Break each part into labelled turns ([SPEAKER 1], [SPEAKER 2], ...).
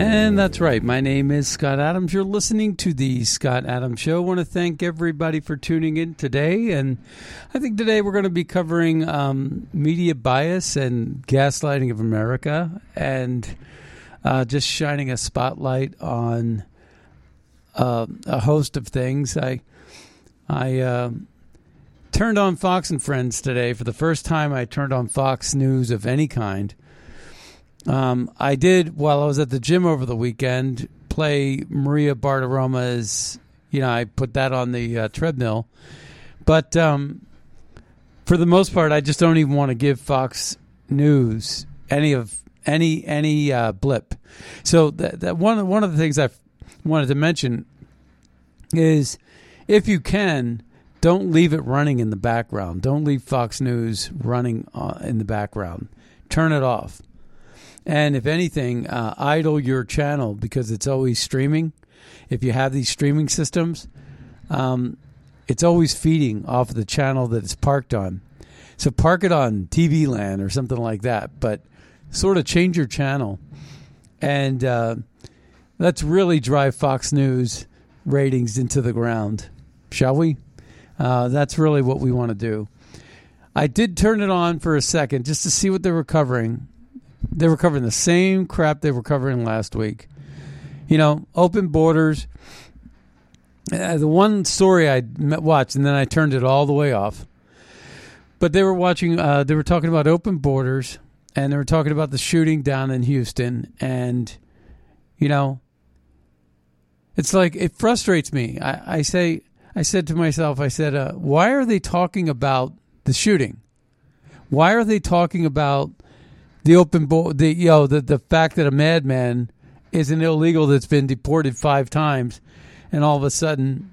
[SPEAKER 1] And that's right. My name is Scott Adams. You're listening to the Scott Adams Show. I want to thank everybody for tuning in today. And I think today we're going to be covering um, media bias and gaslighting of America and uh, just shining a spotlight on uh, a host of things. I, I uh, turned on Fox and Friends today. For the first time, I turned on Fox News of any kind. Um, I did while I was at the gym over the weekend play Maria Bartiromo's. You know, I put that on the uh, treadmill, but um, for the most part, I just don't even want to give Fox News any of any any uh, blip. So that, that one one of the things I wanted to mention is if you can. Don't leave it running in the background. Don't leave Fox News running uh, in the background. Turn it off. And if anything, uh, idle your channel because it's always streaming. If you have these streaming systems, um, it's always feeding off of the channel that it's parked on. So park it on TV land or something like that, but sort of change your channel. And uh, let's really drive Fox News ratings into the ground, shall we? Uh, that's really what we want to do. I did turn it on for a second just to see what they were covering they were covering the same crap they were covering last week. You know, open borders. Uh, the one story I watched, and then I turned it all the way off. But they were watching. Uh, they were talking about open borders, and they were talking about the shooting down in Houston. And you know, it's like it frustrates me. I, I say, I said to myself, I said, uh, why are they talking about the shooting? Why are they talking about the open bo- the you know the the fact that a madman is an illegal that's been deported five times, and all of a sudden,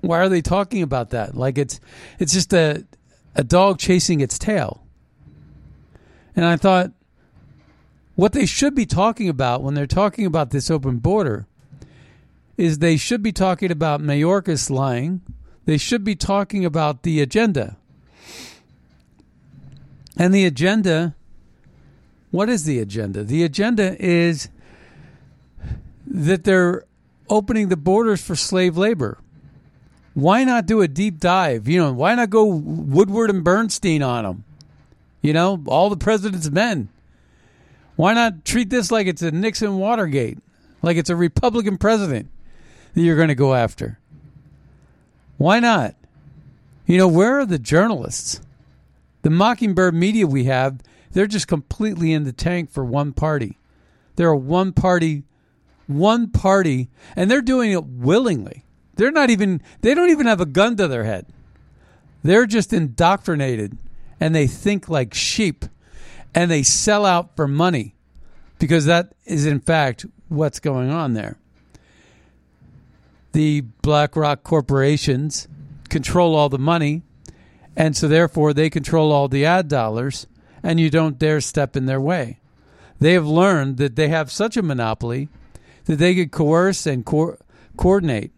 [SPEAKER 1] why are they talking about that? Like it's it's just a a dog chasing its tail. And I thought, what they should be talking about when they're talking about this open border is they should be talking about Mayorkas lying. They should be talking about the agenda. And the agenda what is the agenda? The agenda is that they're opening the borders for slave labor. Why not do a deep dive? You know, why not go Woodward and Bernstein on them? You know, all the president's men. Why not treat this like it's a Nixon Watergate, like it's a Republican president that you're going to go after? Why not? You know, where are the journalists? The Mockingbird media we have they're just completely in the tank for one party. They're a one party, one party, and they're doing it willingly. They're not even, they don't even have a gun to their head. They're just indoctrinated and they think like sheep and they sell out for money because that is, in fact, what's going on there. The BlackRock corporations control all the money, and so therefore they control all the ad dollars and you don't dare step in their way. they have learned that they have such a monopoly that they could coerce and co- coordinate,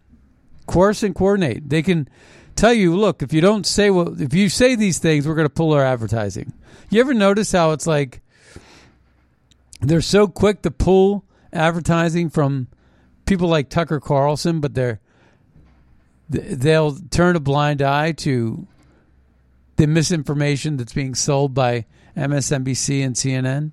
[SPEAKER 1] coerce and coordinate. They can tell you, look, if you don't say what, if you say these things, we're going to pull our advertising. You ever notice how it's like they're so quick to pull advertising from people like Tucker Carlson, but they're they'll turn a blind eye to the misinformation that's being sold by MSNBC and CNN.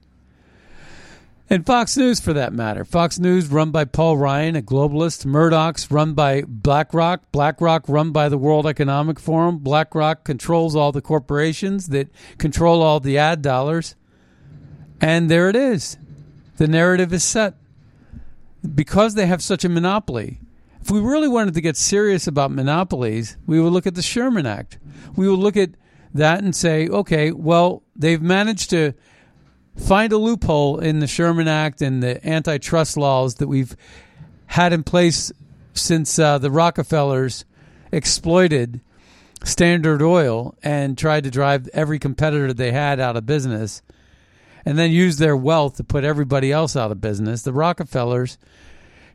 [SPEAKER 1] And Fox News, for that matter. Fox News, run by Paul Ryan, a globalist. Murdoch's, run by BlackRock. BlackRock, run by the World Economic Forum. BlackRock controls all the corporations that control all the ad dollars. And there it is. The narrative is set. Because they have such a monopoly, if we really wanted to get serious about monopolies, we would look at the Sherman Act. We would look at that and say, okay, well, they've managed to find a loophole in the Sherman Act and the antitrust laws that we've had in place since uh, the Rockefellers exploited Standard Oil and tried to drive every competitor they had out of business and then used their wealth to put everybody else out of business. The Rockefellers,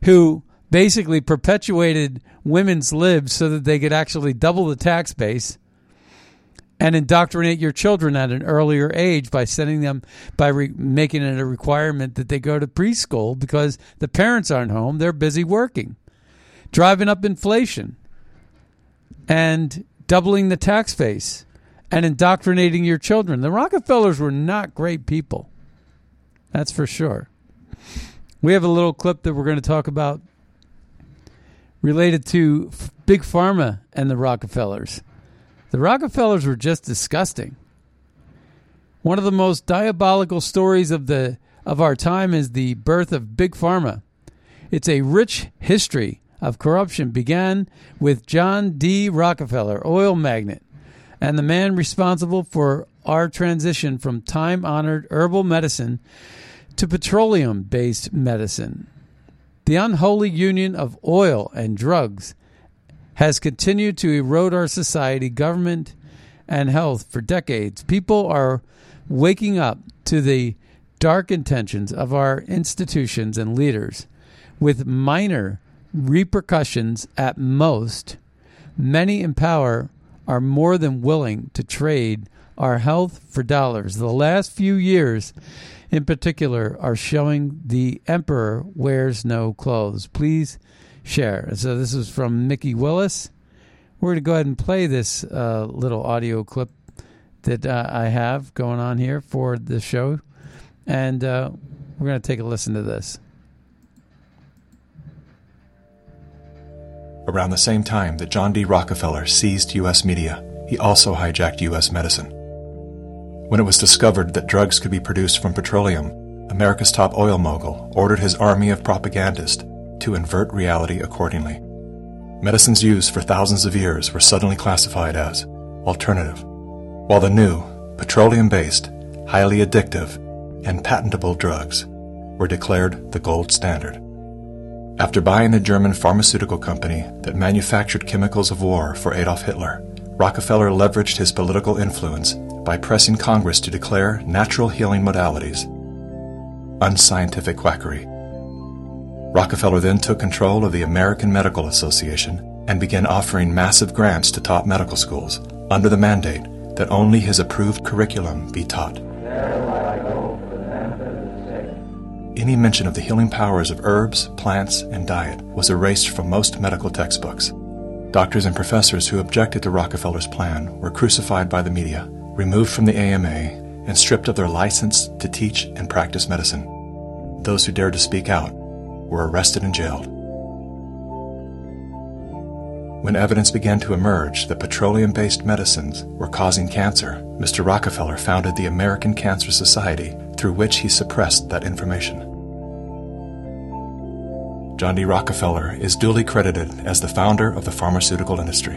[SPEAKER 1] who basically perpetuated women's libs so that they could actually double the tax base and indoctrinate your children at an earlier age by sending them by re- making it a requirement that they go to preschool because the parents aren't home they're busy working. Driving up inflation and doubling the tax base and indoctrinating your children. The rockefellers were not great people that's for sure. We have a little clip that we're going to talk about related to big pharma and the rockefellers the Rockefellers were just disgusting. One of the most diabolical stories of the of our time is the birth of Big Pharma. It's a rich history of corruption began with John D. Rockefeller, oil magnate, and the man responsible for our transition from time-honored herbal medicine to petroleum-based medicine. The unholy union of oil and drugs has continued to erode our society, government, and health for decades. People are waking up to the dark intentions of our institutions and leaders with minor repercussions at most. Many in power are more than willing to trade our health for dollars. The last few years, in particular, are showing the emperor wears no clothes. Please share. So this is from Mikki Willis. We're going to go ahead and play this uh, little audio clip that uh, I have going on here for the show, and uh, we're going to take a listen to this.
[SPEAKER 2] Around the same time that John D. Rockefeller seized U.S. media, he also hijacked U.S. medicine. When it was discovered that drugs could be produced from petroleum, America's top oil mogul ordered his army of propagandists to invert reality accordingly. Medicines used for thousands of years were suddenly classified as alternative, while the new, petroleum based, highly addictive, and patentable drugs were declared the gold standard. After buying the German pharmaceutical company that manufactured chemicals of war for Adolf Hitler, Rockefeller leveraged his political influence by pressing Congress to declare natural healing modalities unscientific quackery Rockefeller then took control of the American Medical Association and began offering massive grants to top medical schools under the mandate that only his approved curriculum be taught. Any mention of the healing powers of herbs, plants, and diet was erased from most medical textbooks. Doctors and professors who objected to Rockefeller's plan were crucified by the media, removed from the AMA, and stripped of their license to teach and practice medicine. Those who dared to speak out were arrested and jailed. When evidence began to emerge that petroleum based medicines were causing cancer, Mr. Rockefeller founded the American Cancer Society, through which he suppressed that information. John D. Rockefeller is duly credited as the founder of the pharmaceutical industry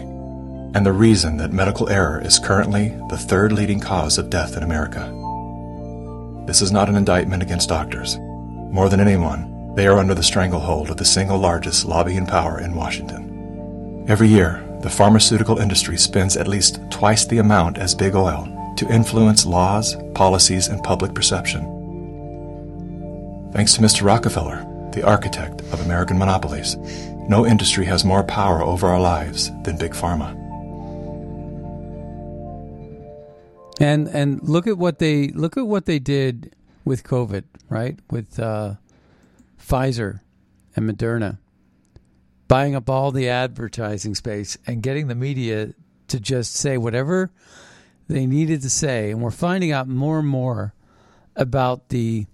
[SPEAKER 2] and the reason that medical error is currently the third leading cause of death in America. This is not an indictment against doctors. More than anyone, they are under the stranglehold of the single largest lobbying power in Washington. Every year, the pharmaceutical industry spends at least twice the amount as big oil to influence laws, policies, and public perception. Thanks to Mr. Rockefeller, the architect of American monopolies, no industry has more power over our lives than Big Pharma.
[SPEAKER 1] And and look at what they look at what they did with COVID, right? With uh, Pfizer and Moderna buying up all the advertising space and getting the media to just say whatever they needed to say. And we're finding out more and more about the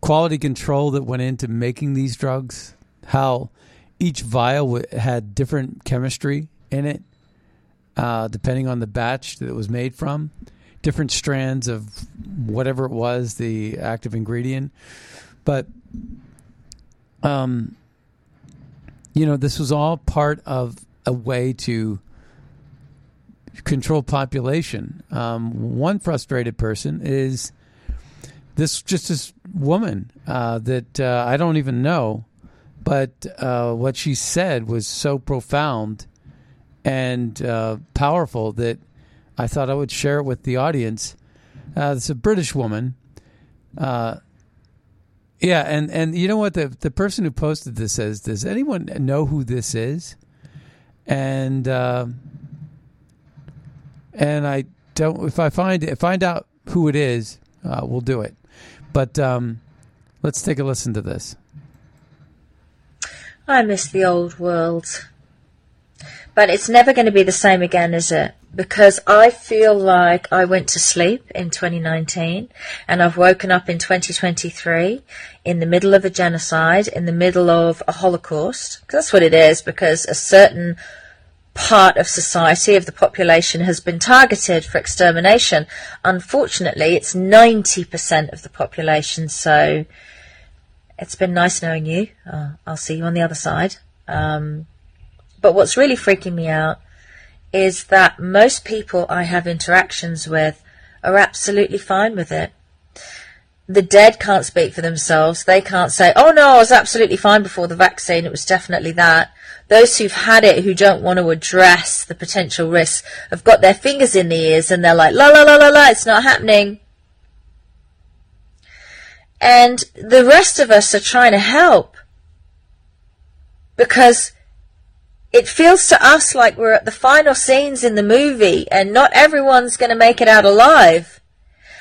[SPEAKER 1] quality control that went into making these drugs, how each vial had different chemistry in it, uh, depending on the batch that it was made from different strands of whatever it was, the active ingredient. But, um, you know, this was all part of a way to control population. Um, one frustrated person is this just this woman uh, that uh, I don't even know, but uh, what she said was so profound and uh, powerful that I thought I would share it with the audience. Uh, it's a British woman. Uh, yeah, and, and you know what? The, the person who posted this says, Does anyone know who this is? And uh, and I don't. If I find find out who it is, uh, we'll do it. But um, let's take a listen to this.
[SPEAKER 3] I miss the old world, but it's never going to be the same again, is it? Because I feel like I went to sleep in 2019 and I've woken up in 2023 in the middle of a genocide, in the middle of a Holocaust. That's what it is because a certain part of society, of the population, has been targeted for extermination. Unfortunately, it's 90% of the population, so it's been nice knowing you. Uh, I'll see you on the other side. Um, but what's really freaking me out is that most people I have interactions with are absolutely fine with it. The dead can't speak for themselves. They can't say, oh no, I was absolutely fine before the vaccine. It was definitely that. Those who've had it who don't want to address the potential risks have got their fingers in the ears and they're like, la la la la la, it's not happening. And the rest of us are trying to help because it feels to us like we're at the final scenes in the movie and not everyone's going to make it out alive.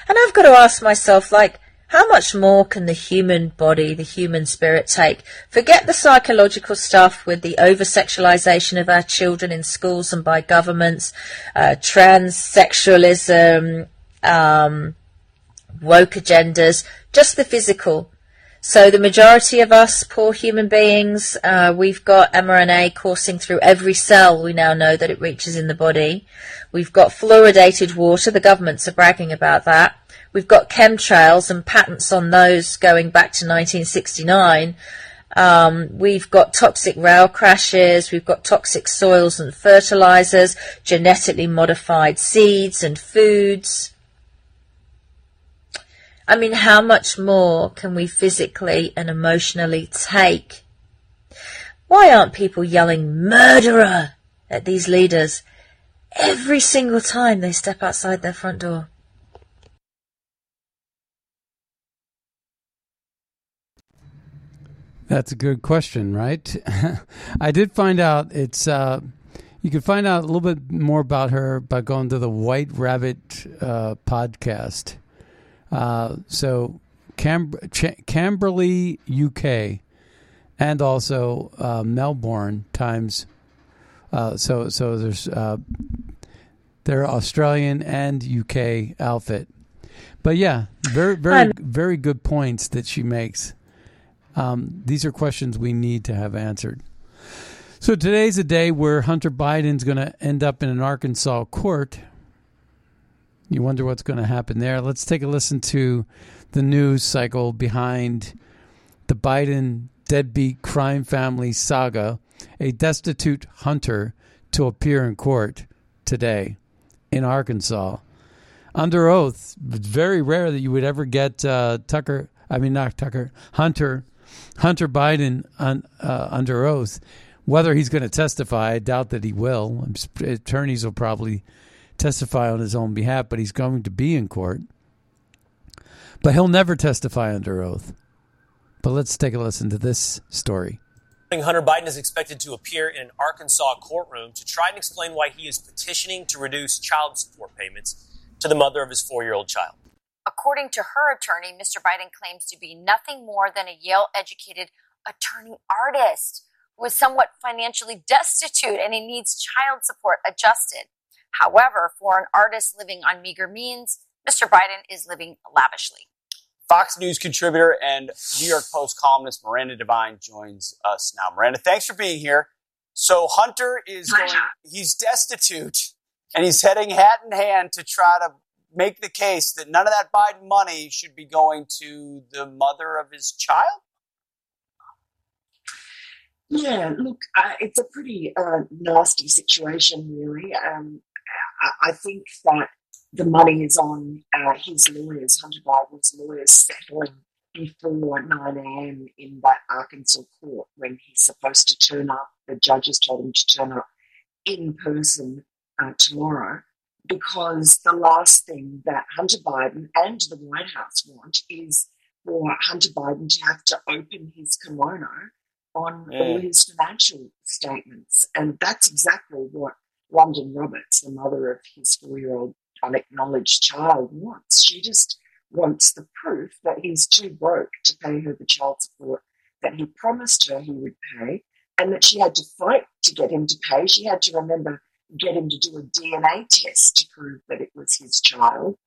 [SPEAKER 3] And I've got to ask myself, like, how much more can the human body, the human spirit take? Forget the psychological stuff with the over sexualization of our children in schools and by governments, uh, transsexualism, um, woke agendas, just the physical. So the majority of us poor human beings, uh, we've got mRNA coursing through every cell we now know that it reaches in the body. We've got fluoridated water. The governments are bragging about that. We've got chemtrails and patents on those going back to 1969. Um, we've got toxic rail crashes. We've got toxic soils and fertilizers, genetically modified seeds and foods. I mean, how much more can we physically and emotionally take? Why aren't people yelling murderer at these leaders every single time they step outside their front door?
[SPEAKER 1] That's a good question, right? I did find out it's. Uh, you can find out a little bit more about her by going to the White Rabbit uh, podcast. Uh, so Cam- Ch- Camberley, UK, and also uh, Melbourne times. Uh, so so there's uh, they're Australian and UK outfit, but yeah, very very very good points that she makes. Um, these are questions we need to have answered. So today's a day where Hunter Biden's going to end up in an Arkansas court you wonder what's going to happen there. Let's take a listen to the news cycle behind the Biden deadbeat crime family saga, a destitute hunter to appear in court today in Arkansas. Under oath, it's very rare that you would ever get uh, Tucker, I mean, not Tucker, Hunter, Hunter Biden un, uh, under oath. Whether he's going to testify, I doubt that he will. Attorneys will probably testify on his own behalf, but he's going to be in court. But he'll never testify under oath. But let's take a listen to this story.
[SPEAKER 4] Hunter Biden is expected to appear in an Arkansas courtroom to try and explain why he is petitioning to reduce child support payments to the mother of his four year old child.
[SPEAKER 5] According to her attorney, Mr. Biden claims to be nothing more than a Yale educated attorney artist who is somewhat financially destitute and he needs child support adjusted. However, for an artist living on meager means, Mr. Biden is living lavishly.
[SPEAKER 6] Fox News contributor and New York Post columnist Miranda Devine joins us now. Miranda, thanks for being here. So Hunter is going, he's destitute and he's heading hat in hand to try to make the case that none of that Biden money should be going to the mother of his child?
[SPEAKER 7] Yeah, look, uh, it's a pretty uh, nasty situation, really. Um, I, I, think that the money is on uh, his lawyers, Hunter Biden's lawyers, settling before 9 a.m. in that Arkansas court when he's supposed to turn up. The judges told him to turn up in person uh, tomorrow because the last thing that Hunter Biden and the White House want is for Hunter Biden to have to open his kimono on all his financial statements. And that's exactly what Lunden Roberts, the mother of his four year old unacknowledged child, wants. She just wants the proof that he's too broke to pay her the child support that he promised her he would pay, and that she had to fight to get him to pay. She had to remember get him to do a DNA test to prove that it was his child.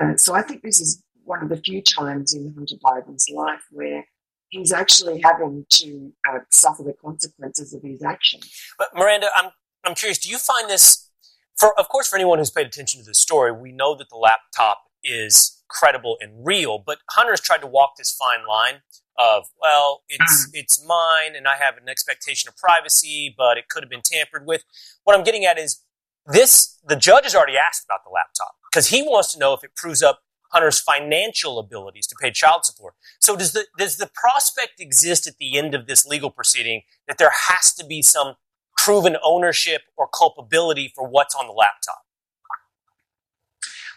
[SPEAKER 7] Uh, so I think this is one of the few times in Hunter Biden's life where he's actually having to uh, suffer the consequences of his actions.
[SPEAKER 4] But Miranda, I'm I'm curious. Do you find this? For of course, for anyone who's paid attention to this story, we know that the laptop is credible and real. But Hunter's tried to walk this fine line of well, it's mm. it's mine, and I have an expectation of privacy, but it could have been tampered with. What I'm getting at is this: the judge has already asked about the laptop because he wants to know if it proves up Hunter's financial abilities to pay child support. So does the does the prospect exist at the end of this legal proceeding that there has to be some proven ownership or culpability for what's on the laptop?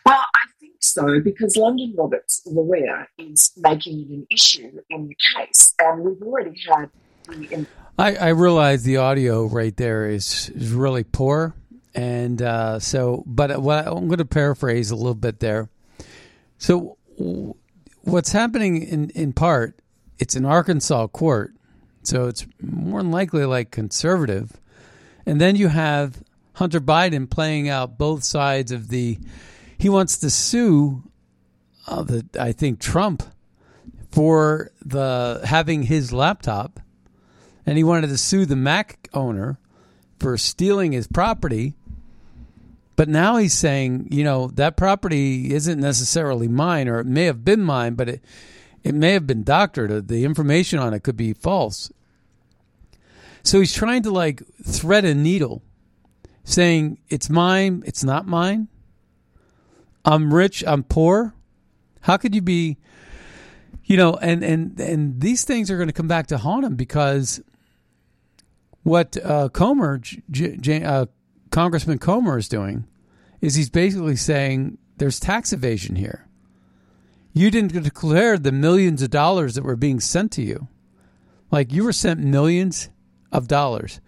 [SPEAKER 7] Well, I think so because Lunden Roberts' lawyer is making it an issue in the case, and we've already had the.
[SPEAKER 1] I, I realize the audio right there is, is really poor, and uh, so, but what I'm going to paraphrase a little bit there. So, what's happening in in part, it's an Arkansas court, so it's more than likely like conservative, and then you have Hunter Biden playing out both sides of the he wants to sue uh, the I think Trump for the having his laptop, and he wanted to sue the Mac owner for stealing his property. But now he's saying, you know, that property isn't necessarily mine, or it may have been mine, but it it may have been doctored. The information on it could be false. So he's trying to like thread a needle, saying it's mine, it's not mine. I'm rich, I'm poor. How could you be you know, and and and these things are going to come back to haunt him because what uh, Comer, J- J- uh, Congressman Comer, is doing is he's basically saying there's tax evasion here. You didn't declare the millions of dollars that were being sent to you, like you were sent millions of dollars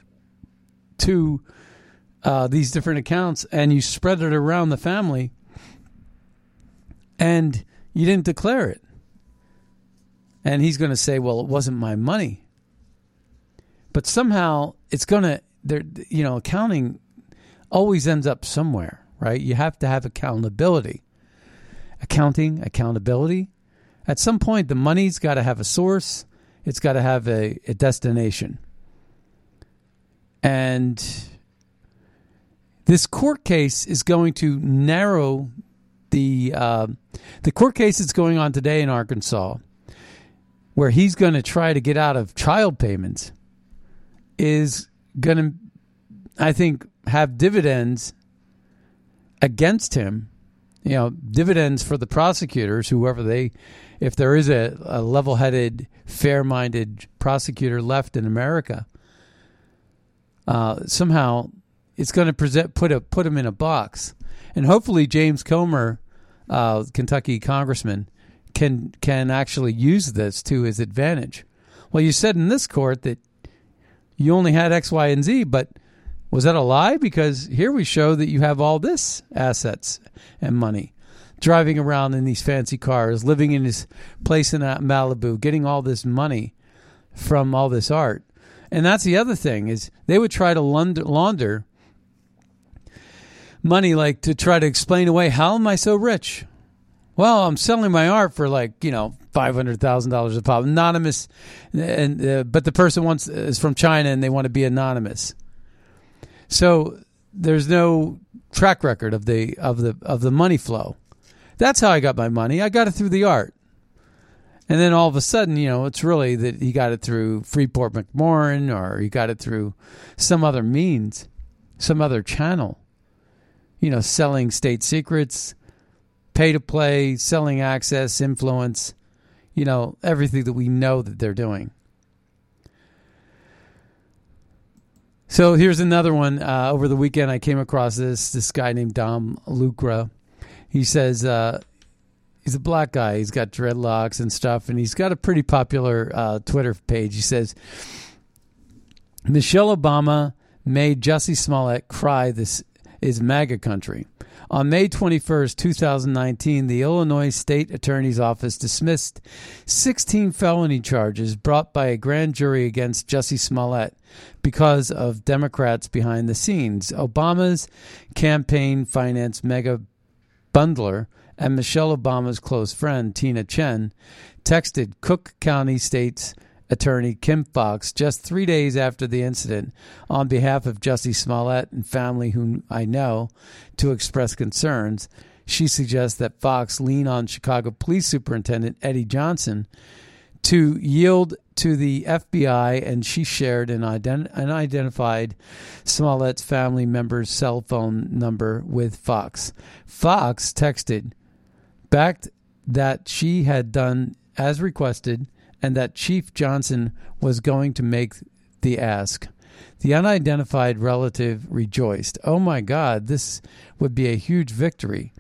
[SPEAKER 1] to uh, these different accounts, and you spread it around the family and you didn't declare it. And he's going to say, well, it wasn't my money. But somehow it's going to, there, you know, accounting always ends up somewhere, right? You have to have accountability. Accounting, accountability. At some point, the money's got to have a source, it's got to have a, a destination. And this court case is going to narrow the uh, the court case that's going on today in Arkansas, where he's going to try to get out of child payments, is going to, I think, have dividends against him. You know, dividends for the prosecutors, whoever they, if there is a, a level-headed, fair-minded prosecutor left in America, uh, somehow it's going to present put a put him in a box and hopefully James Comer, uh, Kentucky congressman, can can actually use this to his advantage. Well, you said in this court that you only had X, Y, and Z, but was that a lie? Because here we show that you have all this assets and money, driving around in these fancy cars, living in his place in Malibu, getting all this money from all this art. And that's the other thing is they would try to launder money like to try to explain away how am I so rich? Well, I'm selling my art for like, you know, five hundred thousand dollars a pop, anonymous, and uh, but the person wants is from China and they want to be anonymous. So there's no track record of the of the of the money flow. That's how I got my money. I got it through the art. And then all of a sudden, you know, it's really that he got it through Freeport McMoRan or he got it through some other means, some other channel. You know, selling state secrets, pay to play, selling access, influence, you know, everything that we know that they're doing. So here's another one. Uh, over the weekend, I came across this this guy named Dom Lucre. He says uh, he's a black guy. He's got dreadlocks and stuff, and he's got a pretty popular uh, Twitter page. He says Michelle Obama made Jussie Smollett cry. This is MAGA country. On May 21st, 2019, the Illinois State Attorney's Office dismissed 16 felony charges brought by a grand jury against Jussie Smollett because of Democrats behind the scenes. Obama's campaign finance mega bundler and Michelle Obama's close friend, Tina Tchen, texted Cook County State's attorney Kim Foxx just three days after the incident on behalf of Jussie Smollett and family whom I know to express concerns. She suggests that Foxx lean on Chicago Police Superintendent Eddie Johnson to yield to the FBI, and she shared an, ident- an identified Smollett's family member's cell phone number with Foxx. Foxx texted back that she had done as requested and that Chief Johnson was going to make the ask. The unidentified relative rejoiced. Oh my God, this would be a huge victory.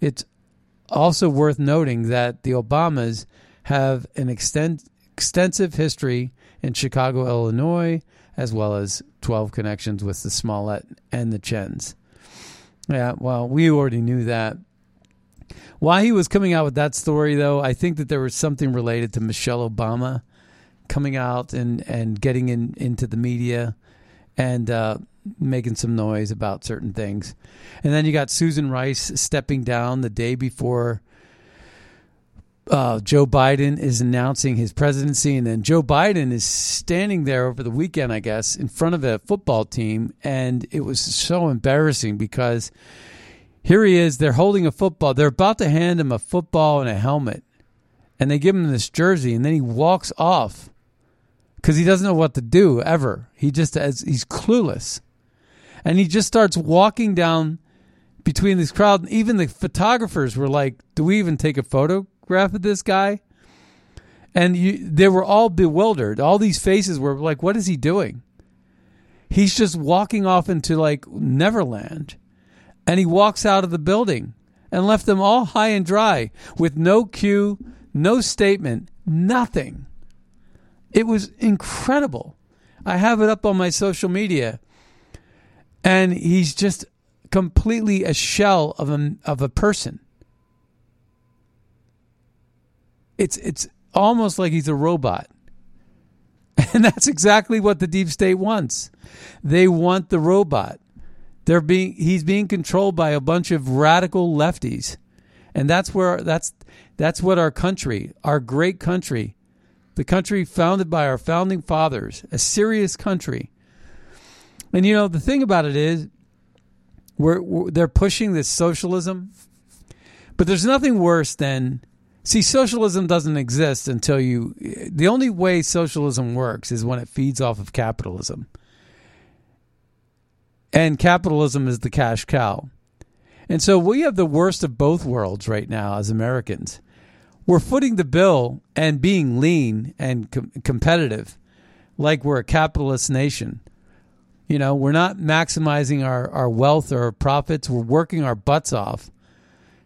[SPEAKER 1] It's also worth noting that the Obamas have an extent, extensive history in Chicago, Illinois, as well as 12 connections with the Smollett and the Tchens. Yeah, well, we already knew that. Why he was coming out with that story, though, I think that there was something related to Michelle Obama coming out and, and getting in, into the media and uh, making some noise about certain things. And then you got Susan Rice stepping down the day before uh, Joe Biden is announcing his presidency, and then Joe Biden is standing there over the weekend, I guess, in front of a football team, and it was so embarrassing because here he is. They're holding a football. They're about to hand him a football and a helmet, and they give him this jersey, and then he walks off because he doesn't know what to do ever. He just has, he's clueless, and he just starts walking down between this crowd. Even the photographers were like, "Do we even take a photograph of this guy?" And you, they were all bewildered. All these faces were like, "What is he doing?" He's just walking off into like Neverland and he walks out of the building and left them all high and dry with no cue, no statement, nothing. It was incredible. I have it up on my social media. And he's just completely a shell of a, of a person. It's it's almost like he's a robot. And that's exactly what the deep state wants. They want the robot. They're being he's being controlled by a bunch of radical lefties. And that's where that's that's what our country, our great country, the country founded by our founding fathers, a serious country. And you know, the thing about it is we're, we're they're pushing this socialism, but there's nothing worse than See, socialism doesn't exist until you. The only way socialism works is when it feeds off of capitalism and capitalism is the cash cow. And so we have the worst of both worlds right now as Americans. We're footing the bill and being lean and com- competitive like we're a capitalist nation. You know, we're not maximizing our, our wealth or our profits. We're working our butts off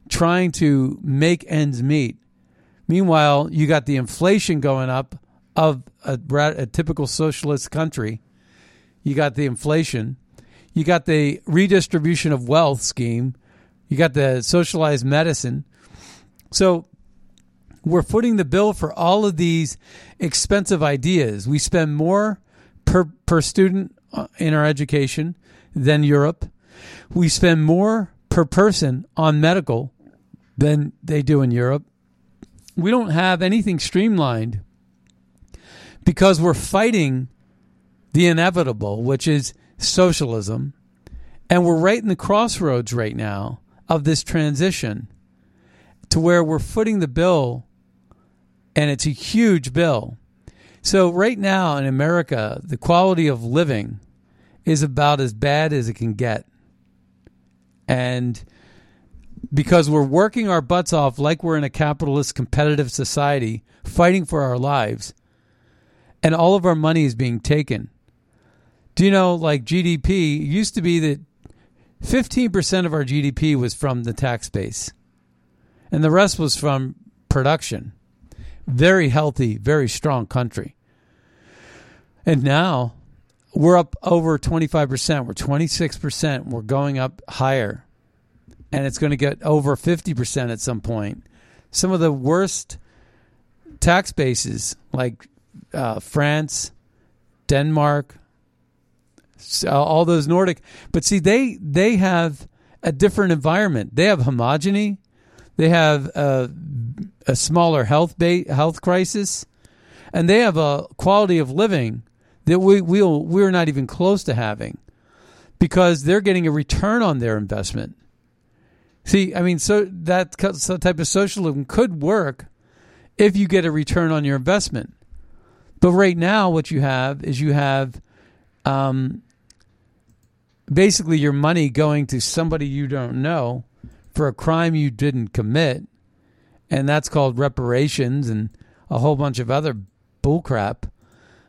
[SPEAKER 1] trying to make ends meet Meanwhile, you got the inflation going up of a, a typical socialist country. You got the inflation. You got the redistribution of wealth scheme. You got the socialized medicine. So we're footing the bill for all of these expensive ideas. We spend more per per student uh, in our education than Europe. We spend more per person on medical than they do in Europe. We don't have anything streamlined because we're fighting the inevitable, which is socialism. And we're right in the crossroads right now of this transition to where we're footing the bill, and it's a huge bill. So, right now in America, the quality of living is about as bad as it can get. And because we're working our butts off like we're in a capitalist competitive society, fighting for our lives, and all of our money is being taken. Do you know, like GDP used to be that 15% of our GDP was from the tax base, and the rest was from production. Very healthy, very strong country. And now we're up over 25%. We're 26%. We're going up higher. And it's going to get over 50% at some point. Some of the worst tax bases, like uh, France, Denmark, all those Nordic. But see, they they have a different environment. They have homogeny. They have a, a smaller health ba- health crisis, and they have a quality of living that we we'll, we're not even close to having because they're getting a return on their investment. See, I mean, so that type of socialism could work if you get a return on your investment. But right now, what you have is you have um, basically your money going to somebody you don't know for a crime you didn't commit, and that's called reparations and a whole bunch of other bullcrap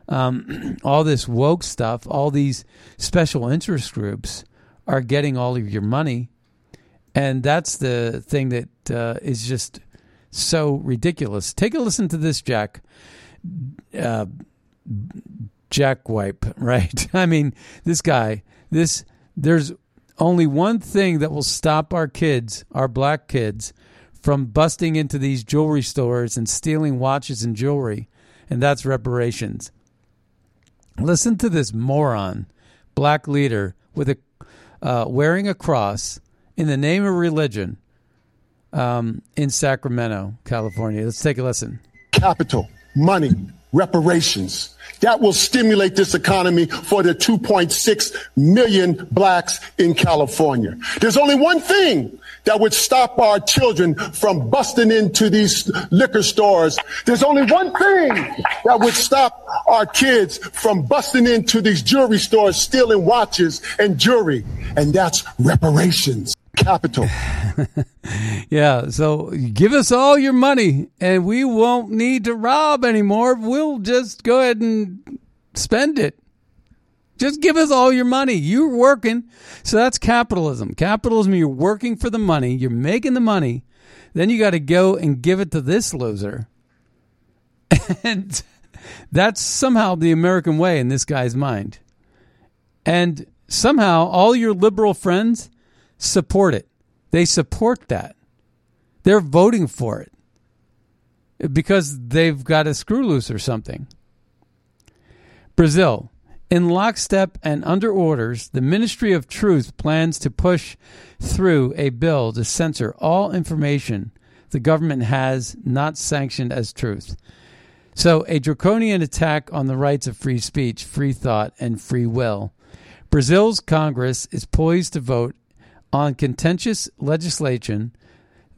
[SPEAKER 1] um, all this woke stuff, all these special interest groups are getting all of your money. And that's the thing that uh, is just so ridiculous. Take a listen to this, Jack. Uh, Jack Wipe, right? I mean, this guy, this, there's only one thing that will stop our kids, our black kids, from busting into these jewelry stores and stealing watches and jewelry, and that's reparations. Listen to this moron, black leader with a uh, wearing a cross in the name of religion um, in Sacramento, California. Let's take a listen.
[SPEAKER 8] Capital, money, reparations. That will stimulate this economy for the 2.6 million blacks in California. There's only one thing that would stop our children from busting into these liquor stores. There's only one thing that would stop our kids from busting into these jewelry stores, stealing watches and jewelry, and that's reparations. Capital.
[SPEAKER 1] yeah, so give us all your money and we won't need to rob anymore. We'll just go ahead and spend it. Just give us all your money. You're working. So that's capitalism. Capitalism, you're working for the money, you're making the money. Then you got to go and give it to this loser. And that's somehow the American way in this guy's mind. And somehow all your liberal friends support it. They support that. They're voting for it because they've got a screw loose or something. Brazil, in lockstep and under orders, the Ministry of Truth plans to push through a bill to censor all information the government has not sanctioned as truth. So, a draconian attack on the rights of free speech, free thought, and free will. Brazil's Congress is poised to vote on contentious legislation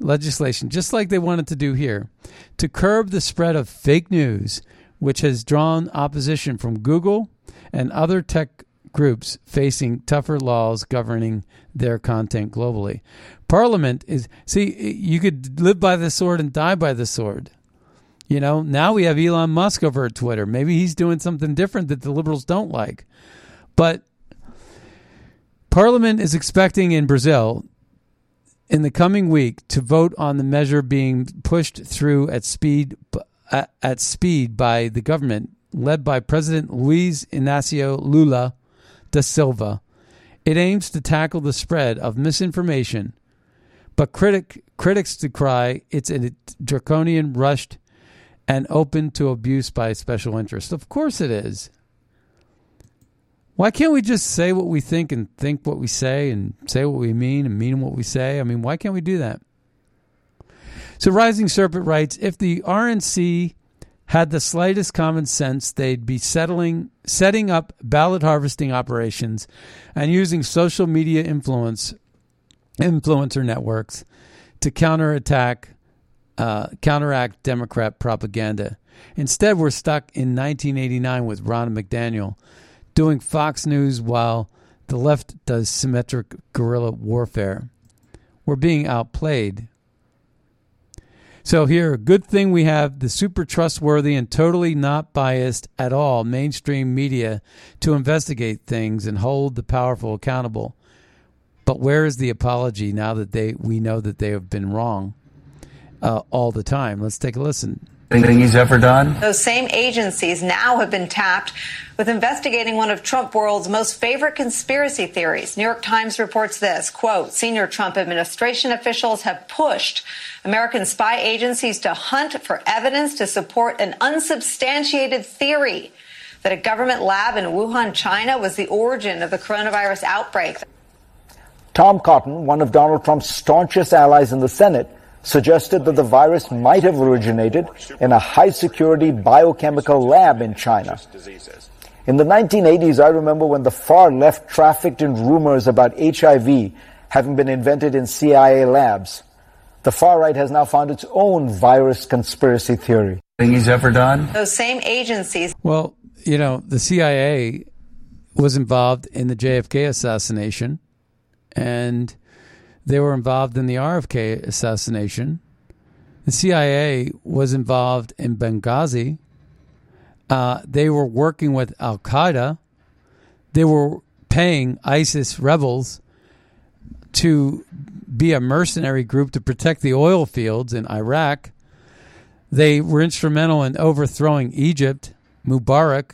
[SPEAKER 1] legislation just like they wanted to do here to curb the spread of fake news which has drawn opposition from Google, and other tech groups facing tougher laws governing their content globally. Parliament is see you could live by the sword and die by the sword. You know, now we have Elon Musk over at Twitter. Maybe he's doing something different that the liberals don't like. But Parliament is expecting in Brazil in the coming week to vote on the measure being pushed through at speed uh, at speed by the government led by President Luiz Inácio Lula da Silva. It aims to tackle the spread of misinformation, but critic, critics decry it's a draconian, rushed, and open to abuse by special interests. Of course it is. Why can't we just say what we think and think what we say and say what we mean and mean what we say? I mean, why can't we do that? So, Rising Serpent writes if the RNC had the slightest common sense, they'd be settling, setting up ballot harvesting operations and using social media influence influencer networks to counterattack, uh, counteract Democrat propaganda. Instead, we're stuck in 1989 with Ronna McDaniel doing Fox News while the left does symmetric guerrilla warfare. We're being outplayed. So, here, good thing we have the super trustworthy and totally not biased at all mainstream media to investigate things and hold the powerful accountable. But where is the apology now that they we know that they have been wrong uh, all the time? Let's take a listen.
[SPEAKER 9] Anything he's ever done? Those same agencies now have been tapped with investigating one of Trump world's most favorite conspiracy theories. New York Times reports this, quote, senior Trump administration officials have pushed American spy agencies to hunt for evidence to support an unsubstantiated theory that a government lab in Wuhan, China was the origin of the coronavirus outbreak.
[SPEAKER 10] Tom Cotton, one of Donald Trump's staunchest allies in the Senate, suggested that the virus might have originated in a high security biochemical lab in China. In the 1980s, I remember when the far left trafficked in rumors about HIV having been invented in CIA labs. The far right has now found its own virus conspiracy theory.
[SPEAKER 9] Thing he's ever done? Those same agencies.
[SPEAKER 1] Well, you know, the CIA was involved in the JFK assassination, and they were involved in the RFK assassination. The CIA was involved in Benghazi. Uh, they were working with Al Qaeda. They were paying ISIS rebels to be a mercenary group to protect the oil fields in Iraq. They were instrumental in overthrowing Egypt, Mubarak.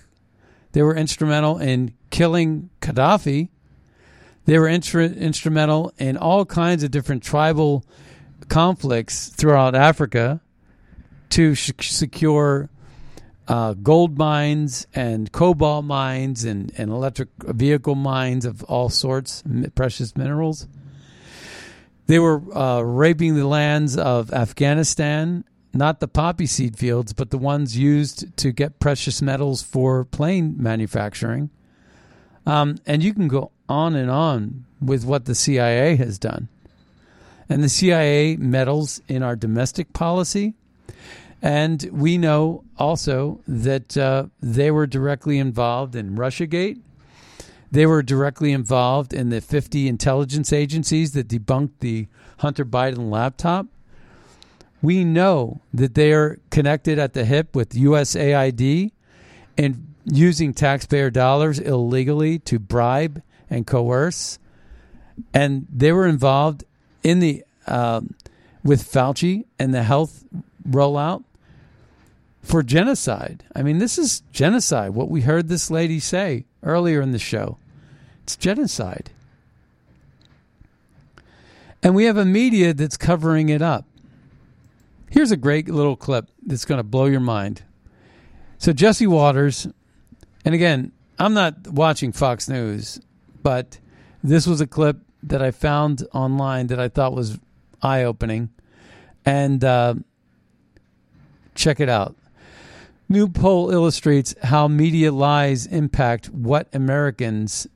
[SPEAKER 1] They were instrumental in killing Gaddafi. They were instru- instrumental in all kinds of different tribal conflicts throughout Africa to sh- secure uh, gold mines and cobalt mines and, and electric vehicle mines of all sorts, precious minerals. They were uh, raping the lands of Afghanistan, not the poppy seed fields, but the ones used to get precious metals for plane manufacturing. Um, and you can go on and on with what the CIA has done. And the CIA meddles in our domestic policy. And we know also that uh, they were directly involved in Russiagate. They were directly involved in the 50 intelligence agencies that debunked the Hunter Biden laptop. We know that they are connected at the hip with USAID and using taxpayer dollars illegally to bribe and coerce, and they were involved in the um, with Fauci and the health rollout for genocide. I mean, this is genocide. What we heard this lady say earlier in the show, it's genocide, and we have a media that's covering it up. Here's a great little clip that's going to blow your mind. So Jesse Watters, and again, I'm not watching Fox News, but this was a clip that I found online that I thought was eye opening. And uh, check it out. New poll illustrates how media lies impact what Americans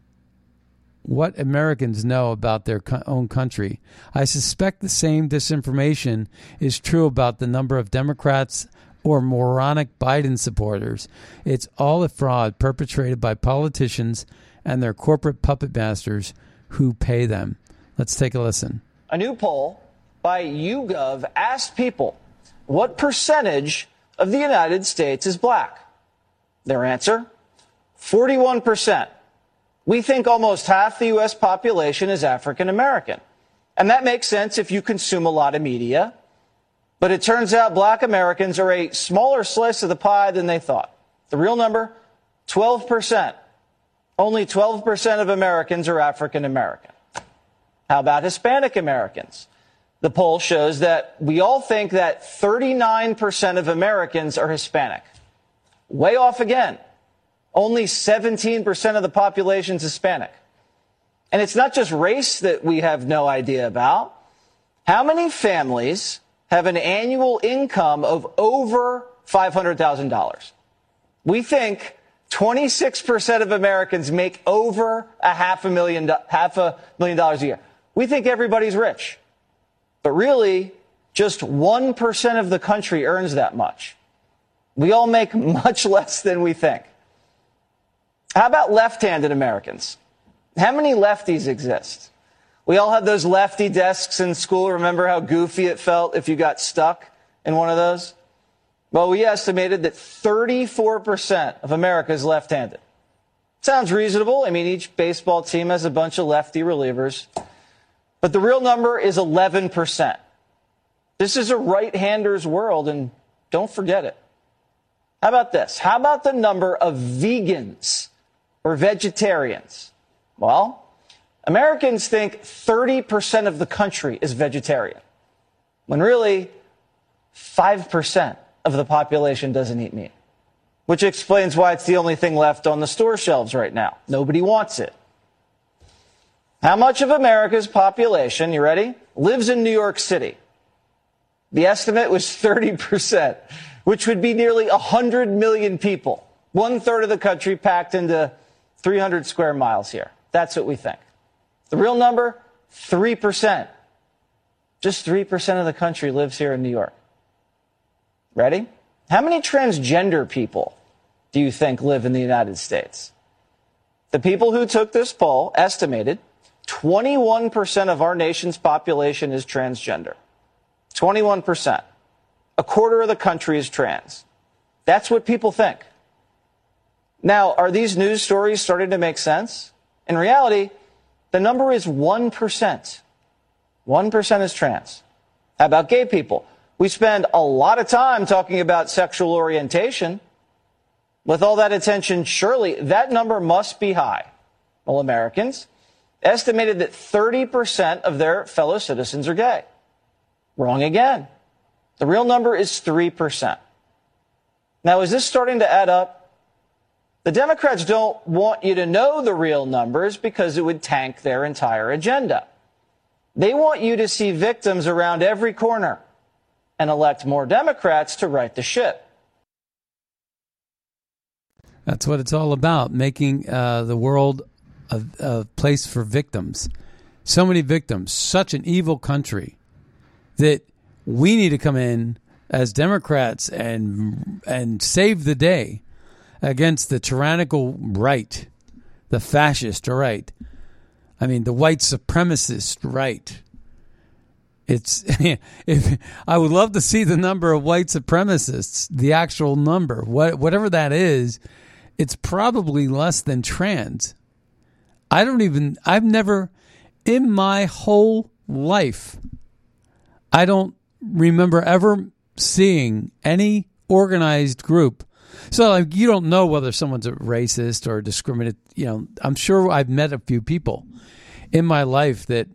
[SPEAKER 1] what Americans know about their own country. I suspect the same disinformation is true about the number of Democrats or moronic Biden supporters. It's all a fraud perpetrated by politicians and their corporate puppet masters who pay them. Let's take a listen.
[SPEAKER 11] A new poll by YouGov asked people what percentage of the United States is black. Their answer 41%. We think almost half the U.S. population is African American. And that makes sense if you consume a lot of media. But it turns out black Americans are a smaller slice of the pie than they thought. The real number 12%. Only 12% of Americans are African American. How about Hispanic Americans? The poll shows that we all think that 39% of Americans are Hispanic. Way off again. Only 17% of the population is Hispanic. And it's not just race that we have no idea about. How many families have an annual income of over $500,000? We think 26% of Americans make over a half a million, half a million dollars a year. We think everybody's rich. But really, just 1% of the country earns that much. We all make much less than we think. How about left-handed Americans? How many lefties exist? We all had those lefty desks in school. Remember how goofy it felt if you got stuck in one of those? Well, we estimated that 34% of America is left handed. Sounds reasonable. I mean, each baseball team has a bunch of lefty relievers. But the real number is 11%. This is a right hander's world, and don't forget it. How about this? How about the number of vegans or vegetarians? Well, Americans think 30% of the country is vegetarian, when really 5% of the population doesn't eat meat, which explains why it's the only thing left on the store shelves right now. Nobody wants it. How much of America's population, you ready, lives in New York City? The estimate was 30%, which would be nearly 100 million people. One third of the country packed into 300 square miles here. That's what we think. The real number, 3%. Just 3% of the country lives here in New York. Ready? How many transgender people do you think live in the United States? The people who took this poll estimated 21% of our nation's population is transgender. 21%. A quarter of the country is trans. That's what people think. Now, are these news stories starting to make sense? In reality, the number is 1%. 1% is trans. How about gay people? We spend a lot of time talking about sexual orientation. With all that attention, surely that number must be high. Well, Americans estimated that 30% of their fellow citizens are gay. Wrong again. The real number is 3%. Now, is this starting to add up? The Democrats don't want you to know the real numbers because it would tank their entire agenda. They want you to see victims around every corner and elect more Democrats to right the ship.
[SPEAKER 1] That's what it's all about, making uh, the world a, a place for victims. So many victims, such an evil country that we need to come in as Democrats and and save the day against the tyrannical right, the fascist right. I mean, the white supremacist right. It's if I would love to see the number of white supremacists, the actual number, what whatever that is, it's probably less than trans. I don't even, I've never, in my whole life, I don't remember ever seeing any organized group. So like, you don't know whether someone's a racist or discriminate. You know, I'm sure I've met a few people in my life that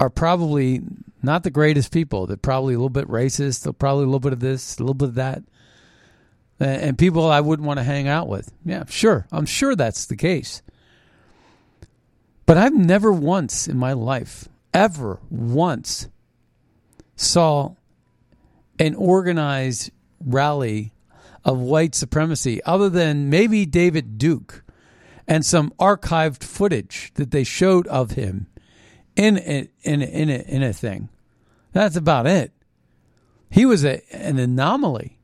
[SPEAKER 1] are probably not the greatest people. They're probably a little bit racist. They're probably a little bit of this, a little bit of that. And people I wouldn't want to hang out with. Yeah, sure. I'm sure that's the case. But I've never once in my life, ever once, saw an organized rally of white supremacy other than maybe David Duke and some archived footage that they showed of him in a, in a, in a, in a thing. That's about it. He was a, an anomaly.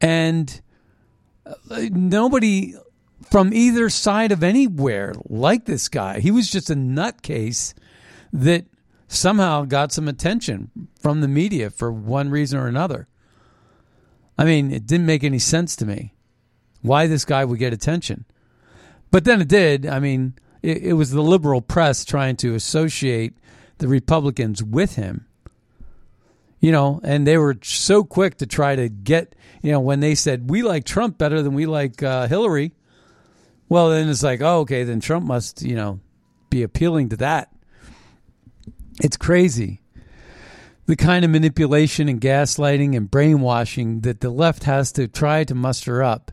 [SPEAKER 1] And uh, nobody from either side of anywhere like this guy. He was just a nutcase that somehow got some attention from the media for one reason or another. I mean, it didn't make any sense to me why this guy would get attention. But then it did. I mean, it, it was the liberal press trying to associate the Republicans with him. You know, and they were so quick to try to get, you know, when they said, we like Trump better than we like uh, Hillary. Well, then it's like, oh, okay, then Trump must, you know, be appealing to that. It's crazy. The kind of manipulation and gaslighting and brainwashing that the left has to try to muster up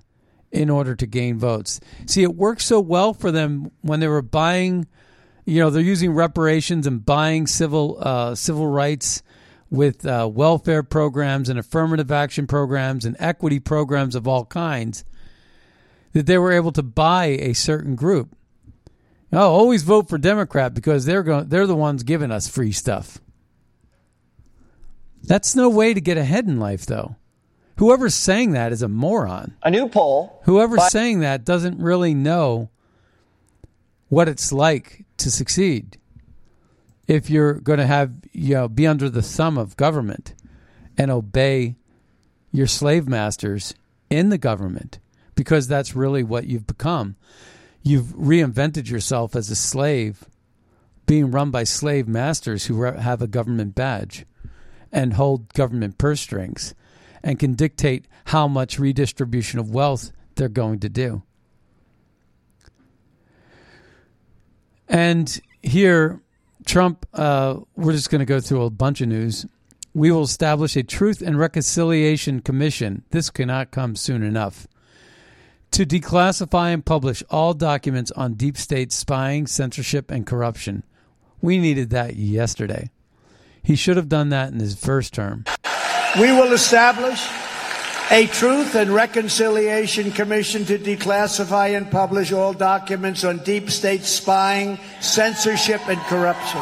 [SPEAKER 1] in order to gain votes. See, it worked so well for them when they were buying, you know, they're using reparations and buying civil uh, civil rights with uh, welfare programs and affirmative action programs and equity programs of all kinds that they were able to buy a certain group. Oh, always vote for Democrat because they're going they're the ones giving us free stuff. That's no way to get ahead in life though. Whoever's saying that is a moron.
[SPEAKER 11] A new poll.
[SPEAKER 1] Whoever's by- saying that doesn't really know what it's like to succeed. If you're going to have you know be under the thumb of government and obey your slave masters in the government because that's really what you've become. You've reinvented yourself as a slave being run by slave masters who have a government badge and hold government purse strings and can dictate how much redistribution of wealth they're going to do and here Trump, uh, we're just going to go through a bunch of news. We will establish a Truth and Reconciliation Commission. This cannot come soon enough. To declassify and publish all documents on deep state spying, censorship, and corruption. We needed that yesterday. He should have done that in his first term.
[SPEAKER 12] We will establish a Truth and Reconciliation Commission to declassify and publish all documents on deep state spying, censorship, and corruption.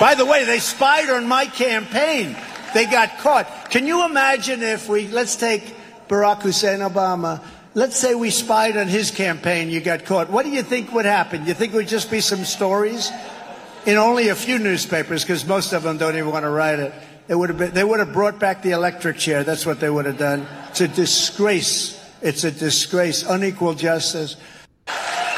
[SPEAKER 12] By the way, they spied on my campaign. They got caught. Can you imagine if we, let's take Barack Hussein Obama, let's say we spied on his campaign, you got caught. What do you think would happen? You think it would just be some stories? In only a few newspapers, because most of them don't even want to write it. It would have been, they would have brought back the electric chair. That's what they would have done. It's a disgrace. It's a disgrace. Unequal justice.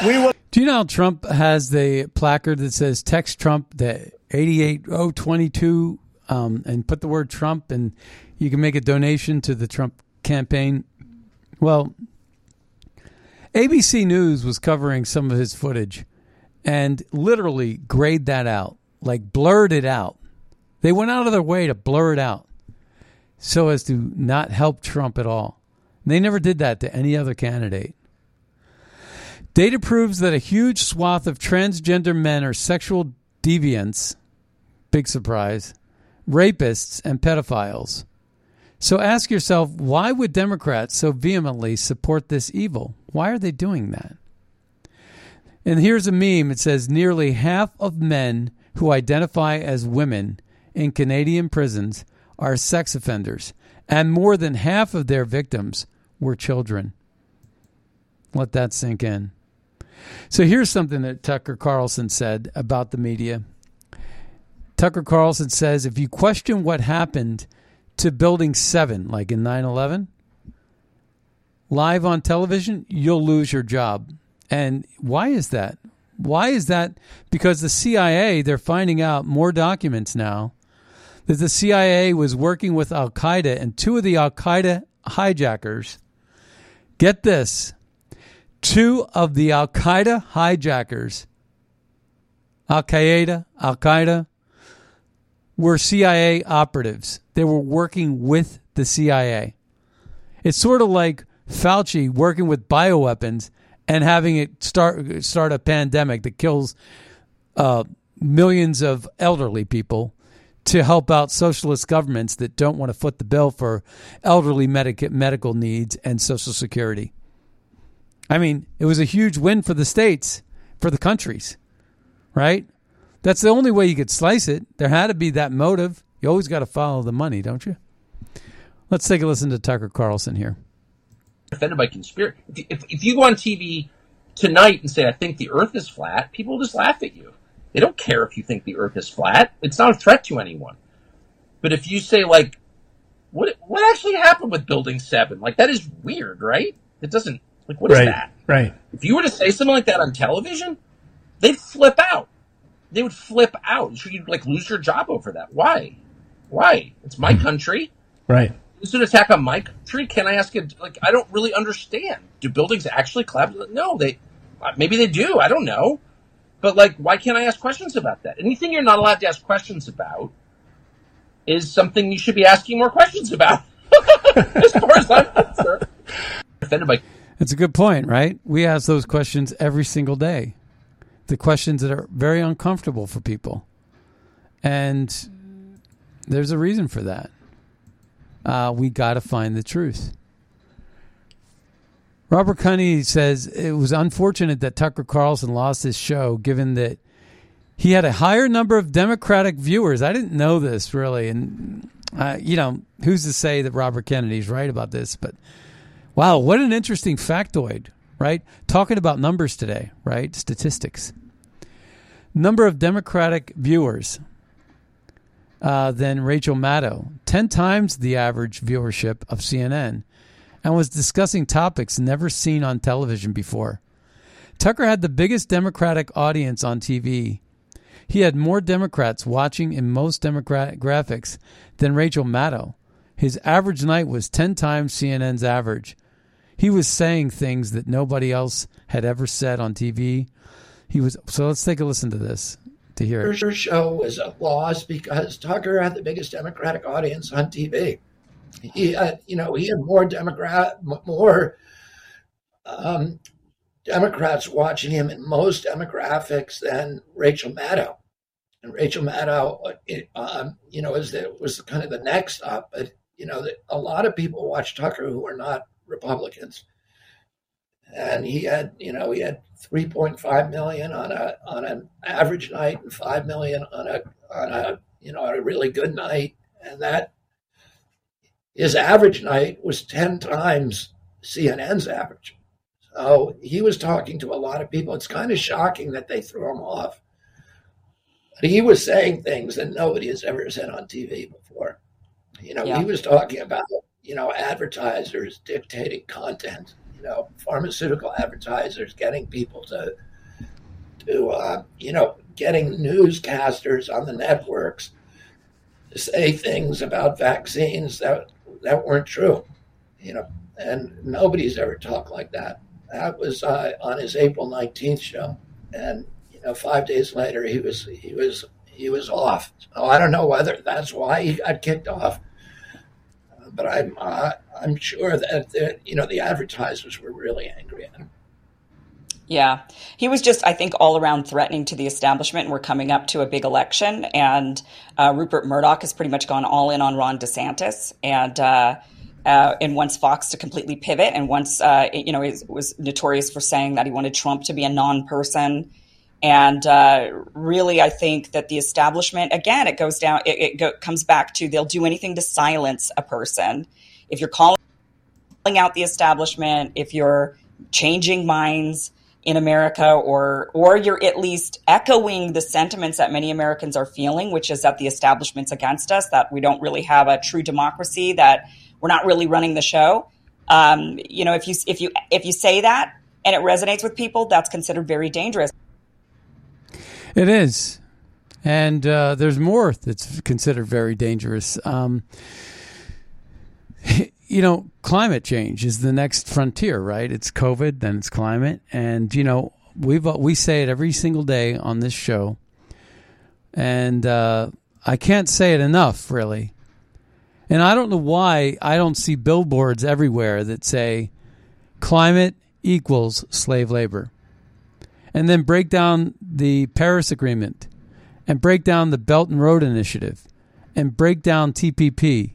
[SPEAKER 12] We will.
[SPEAKER 1] Do you know Trump has the placard that says "Text Trump" the eighty-eight oh twenty-two, um, and put the word Trump, and you can make a donation to the Trump campaign. Well, ABC News was covering some of his footage, and literally grayed that out, like blurred it out they went out of their way to blur it out so as to not help Trump at all. They never did that to any other candidate. Data proves that a huge swath of transgender men are sexual deviants, big surprise, rapists, and pedophiles. So ask yourself why would Democrats so vehemently support this evil? Why are they doing that? And here's a meme it says nearly half of men who identify as women in Canadian prisons are sex offenders, and more than half of their victims were children. Let that sink in. So here's something that Tucker Carlson said about the media. Tucker Carlson says if you question what happened to Building 7, like in 9 11, live on television, you'll lose your job. And why is that? Why is that? Because the CIA, they're finding out more documents now that the CIA was working with Al Qaeda and two of the Al Qaeda hijackers. Get this two of the Al Qaeda hijackers, Al Qaeda, Al Qaeda, were CIA operatives. They were working with the CIA. It's sort of like Fauci working with bioweapons and having it start start a pandemic that kills uh, millions of elderly people to help out socialist governments that don't want to foot the bill for elderly medic- medical needs and Social Security. I mean, it was a huge win for the states, for the countries, right? That's the only way you could slice it. There had to be that motive. You always got to follow the money, don't you? Let's take a listen to Tucker Carlson here.
[SPEAKER 13] Offended by conspiracy. If, if you go on TV tonight and say, I think the earth is flat, people will just laugh at you. They don't care if you think the Earth is flat. It's not a threat to anyone. But if you say like, what what actually happened with Building Seven? Like that is weird, right? It doesn't like what is
[SPEAKER 14] right,
[SPEAKER 13] that?
[SPEAKER 14] Right.
[SPEAKER 13] If you were to say something like that on television, they'd flip out. they would flip out. Should you like lose your job over that? Why? Why? It's my mm-hmm. country.
[SPEAKER 14] Right.
[SPEAKER 13] Is it an attack on my country? Can I ask you? Like, I don't really understand. Do buildings actually collapse? No, they maybe they do. I don't know. But like, why can't I ask questions about that? Anything you're not allowed to ask questions about is something you should be asking more questions about. as far as I'm concerned.
[SPEAKER 1] It's a good point, right? We ask those questions every single day. The questions that are very uncomfortable for people. And there's a reason for that. Uh, we got to find the truth. Robert Kennedy says it was unfortunate that Tucker Carlson lost his show, given that he had a higher number of Democratic viewers. I didn't know this really, and uh, you know who's to say that Robert Kennedy's right about this? But wow, what an interesting factoid, right? Talking about numbers today, right? Statistics. Number of Democratic viewers uh, than Rachel Maddow, ten times the average viewership of CNN and was discussing topics never seen on television before. Tucker had the biggest Democratic audience on TV. He had more Democrats watching in most demographics than Rachel Maddow. His average night was 10 times CNN's average. He was saying things that nobody else had ever said on TV. He was so let's take a listen to this to hear it.
[SPEAKER 15] Her show was a loss because Tucker had the biggest Democratic audience on TV he had, you know, he had more Democrat, more um, Democrats watching him in most demographics than Rachel Maddow. And Rachel Maddow, uh, it, um, you know, is the, was kind of the next up. But you know, the, a lot of people watch Tucker who are not Republicans, and he had, you know, he had 3.5 million on a on an average night and 5 million on a on a you know a really good night, and that his average night was 10 times CNN's average. So he was talking to a lot of people. It's kind of shocking that they threw him off. But he was saying things that nobody has ever said on TV before. You know, yeah. he was talking about, you know, advertisers dictating content, you know, pharmaceutical advertisers getting people to, to uh, you know, getting newscasters on the networks to say things about vaccines that that weren't true, you know, and nobody's ever talked like that. That was uh, on his April 19th show. And, you know, five days later, he was, he was, he was off. So I don't know whether that's why he got kicked off. Uh, but I'm, uh, I'm sure that, you know, the advertisers were really angry at him.
[SPEAKER 16] Yeah. He was just, I think, all around threatening to the establishment. We're coming up to a big election, and uh, Rupert Murdoch has pretty much gone all in on Ron DeSantis. And, uh, uh, and wants Fox to completely pivot, and once, uh, you know, he was notorious for saying that he wanted Trump to be a non person. And uh, really, I think that the establishment, again, it goes down, it, it go, comes back to they'll do anything to silence a person. If you're calling out the establishment, if you're changing minds, in America or or you're at least echoing the sentiments that many Americans are feeling, which is that the establishment's against us, that we don't really have a true democracy, that we're not really running the show. Um, you know, if you if you if you say that and it resonates with people, that's considered very dangerous.
[SPEAKER 1] It is, and uh, there's more that's considered very dangerous. Um, you know, climate change is the next frontier, right? It's COVID, then it's climate, and you know, we've we say it every single day on this show, and uh, I can't say it enough, really. And I don't know why I don't see billboards everywhere that say climate equals slave labor. And then break down the Paris Agreement and break down the Belt and Road Initiative and break down TPP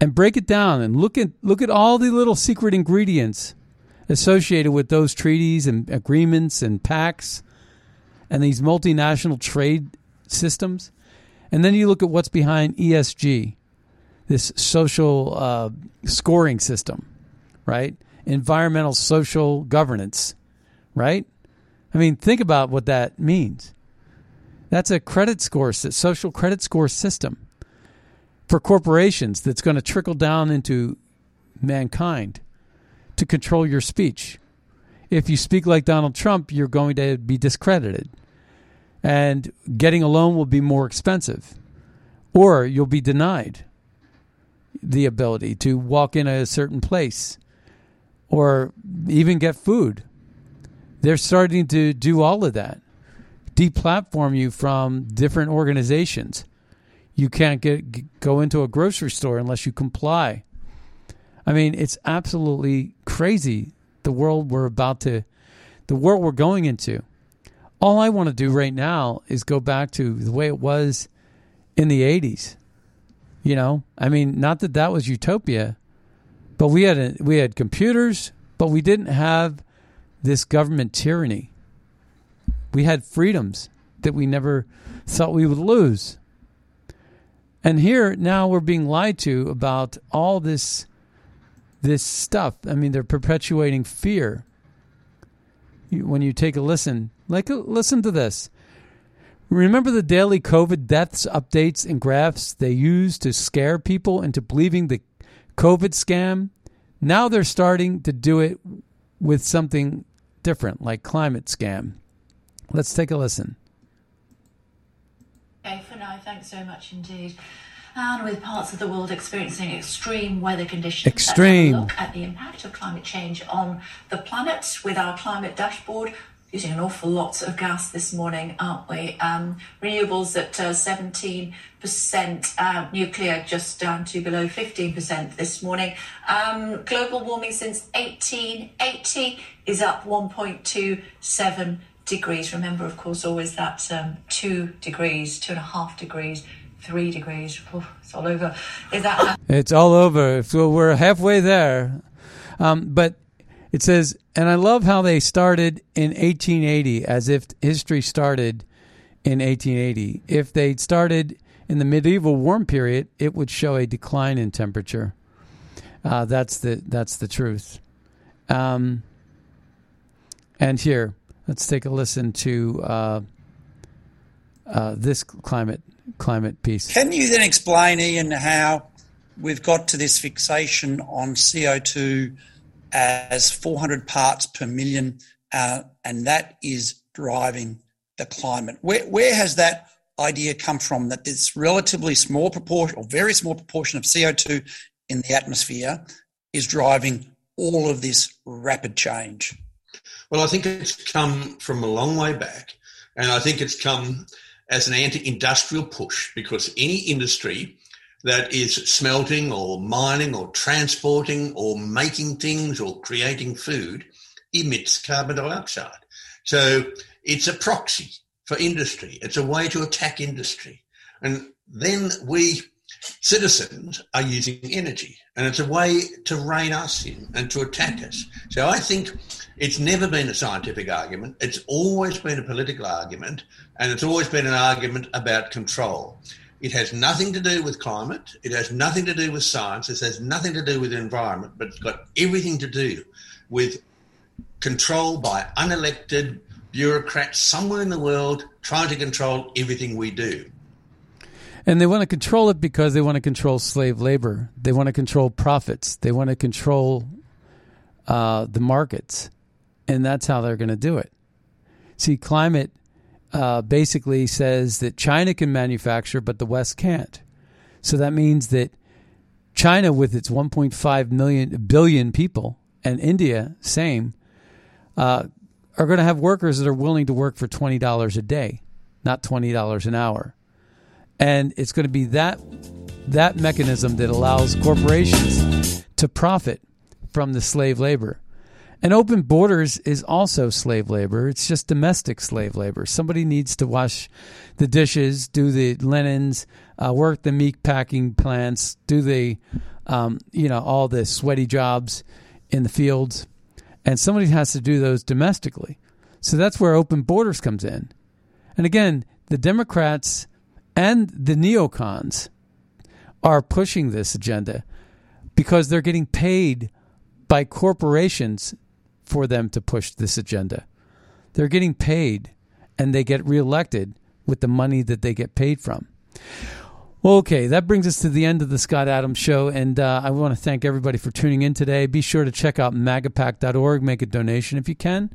[SPEAKER 1] and break it down and look at look at all the little secret ingredients associated with those treaties and agreements and pacts and these multinational trade systems. And then you look at what's behind ESG, this social uh, scoring system, right? Environmental social governance, right? I mean, think about what that means. That's a credit score, social credit score system for corporations that's going to trickle down into mankind to control your speech. If you speak like Donald Trump, you're going to be discredited. and getting a loan will be more expensive, or you'll be denied the ability to walk in a certain place or even get food. They're starting to do all of that, deplatform you from different organizations. You can't get go into a grocery store unless you comply. I mean, it's absolutely crazy the world we're about to, the world we're going into. All I want to do right now is go back to the way it was in the 80s. You know, I mean, not that that was utopia, but we had a, we had computers, but we didn't have this government tyranny. We had freedoms that we never thought we would lose. And here now we're being lied to about all this this stuff. I mean, they're perpetuating fear. When you take a listen, like listen to this. Remember the daily COVID deaths updates and graphs they used to scare people into believing the COVID scam? Now they're starting to do it with something different, like climate scam. Let's take a listen.
[SPEAKER 14] Okay, for now, thanks so much indeed. And with parts of the world experiencing extreme weather conditions,
[SPEAKER 1] extreme.
[SPEAKER 14] Let's look at the impact of climate change on the planet with our climate dashboard using an awful lot of gas this morning, aren't we? Um, renewables at uh, 17%, uh, nuclear just down to below 15% this morning. Um, global warming since 1880 is up 1.27 degrees. Remember, of course, always that um, two degrees, two and a half degrees, three degrees. it's all over. Is that?
[SPEAKER 1] It's all over. So we're halfway there. Um, but it says, and I love how they started in 1880 as if history started in 1880. If they'd started in the medieval warm period, it would show a decline in temperature. Uh, that's the that's the truth. Um, and here, let's take a listen to uh, uh, this climate climate piece.
[SPEAKER 17] Can you then explain, Ian, how we've got to this fixation on CO two? as 400 parts per million, uh, and that is driving the climate. Where, where has that idea come from that this relatively small proportion or very small proportion of CO2 in the atmosphere is driving all of this rapid change?
[SPEAKER 18] Well, I think it's come from a long way back, and I think it's come as an anti industrial push because any industry that is smelting or mining or transporting or making things or creating food emits carbon dioxide. So it's a proxy for industry. It's a way to attack industry. And then we citizens are using energy and it's a way to rein us in and to attack us. So I think it's never been a scientific argument. It's always been a political argument and it's always been an argument about control. It has nothing to do with climate. It has nothing to do with science. It has nothing to do with the environment, but it's got everything to do with control by unelected bureaucrats somewhere in the world trying to control everything we do.
[SPEAKER 1] And they want to control it because they want to control slave labor. They want to control profits. They want to control uh, the markets. And that's how they're going to do it. See, climate uh, basically says that China can manufacture, but the West can't. So that means that China, with its 1.5 million billion people, and India, same, uh, are going to have workers that are willing to work for twenty dollars a day, not twenty dollars an hour, and it's going to be that that mechanism that allows corporations to profit from the slave labor. And open borders is also slave labor. It's just domestic slave labor. Somebody needs to wash the dishes, do the linens, uh, work the meat packing plants, do the, um, you know, all the sweaty jobs in the fields. And somebody has to do those domestically. So that's where open borders comes in. And again, the Democrats and the neocons are pushing this agenda because they're getting paid by corporations for them to push this agenda. They're getting paid and they get reelected with the money that they get paid from. Well, okay, that brings us to the end of the Scott Adams Show, and uh, I want to thank everybody for tuning in today. Be sure to check out magapack.org, make a donation if you can,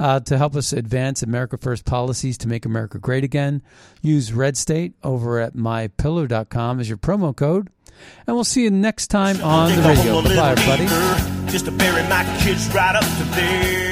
[SPEAKER 1] uh, to help us advance America First policies to make America great again. Use Red State over at mypillow.com as your promo code, and we'll see you next time on the radio. Bye, everybody.
[SPEAKER 19] Just to bury my kids right up to there.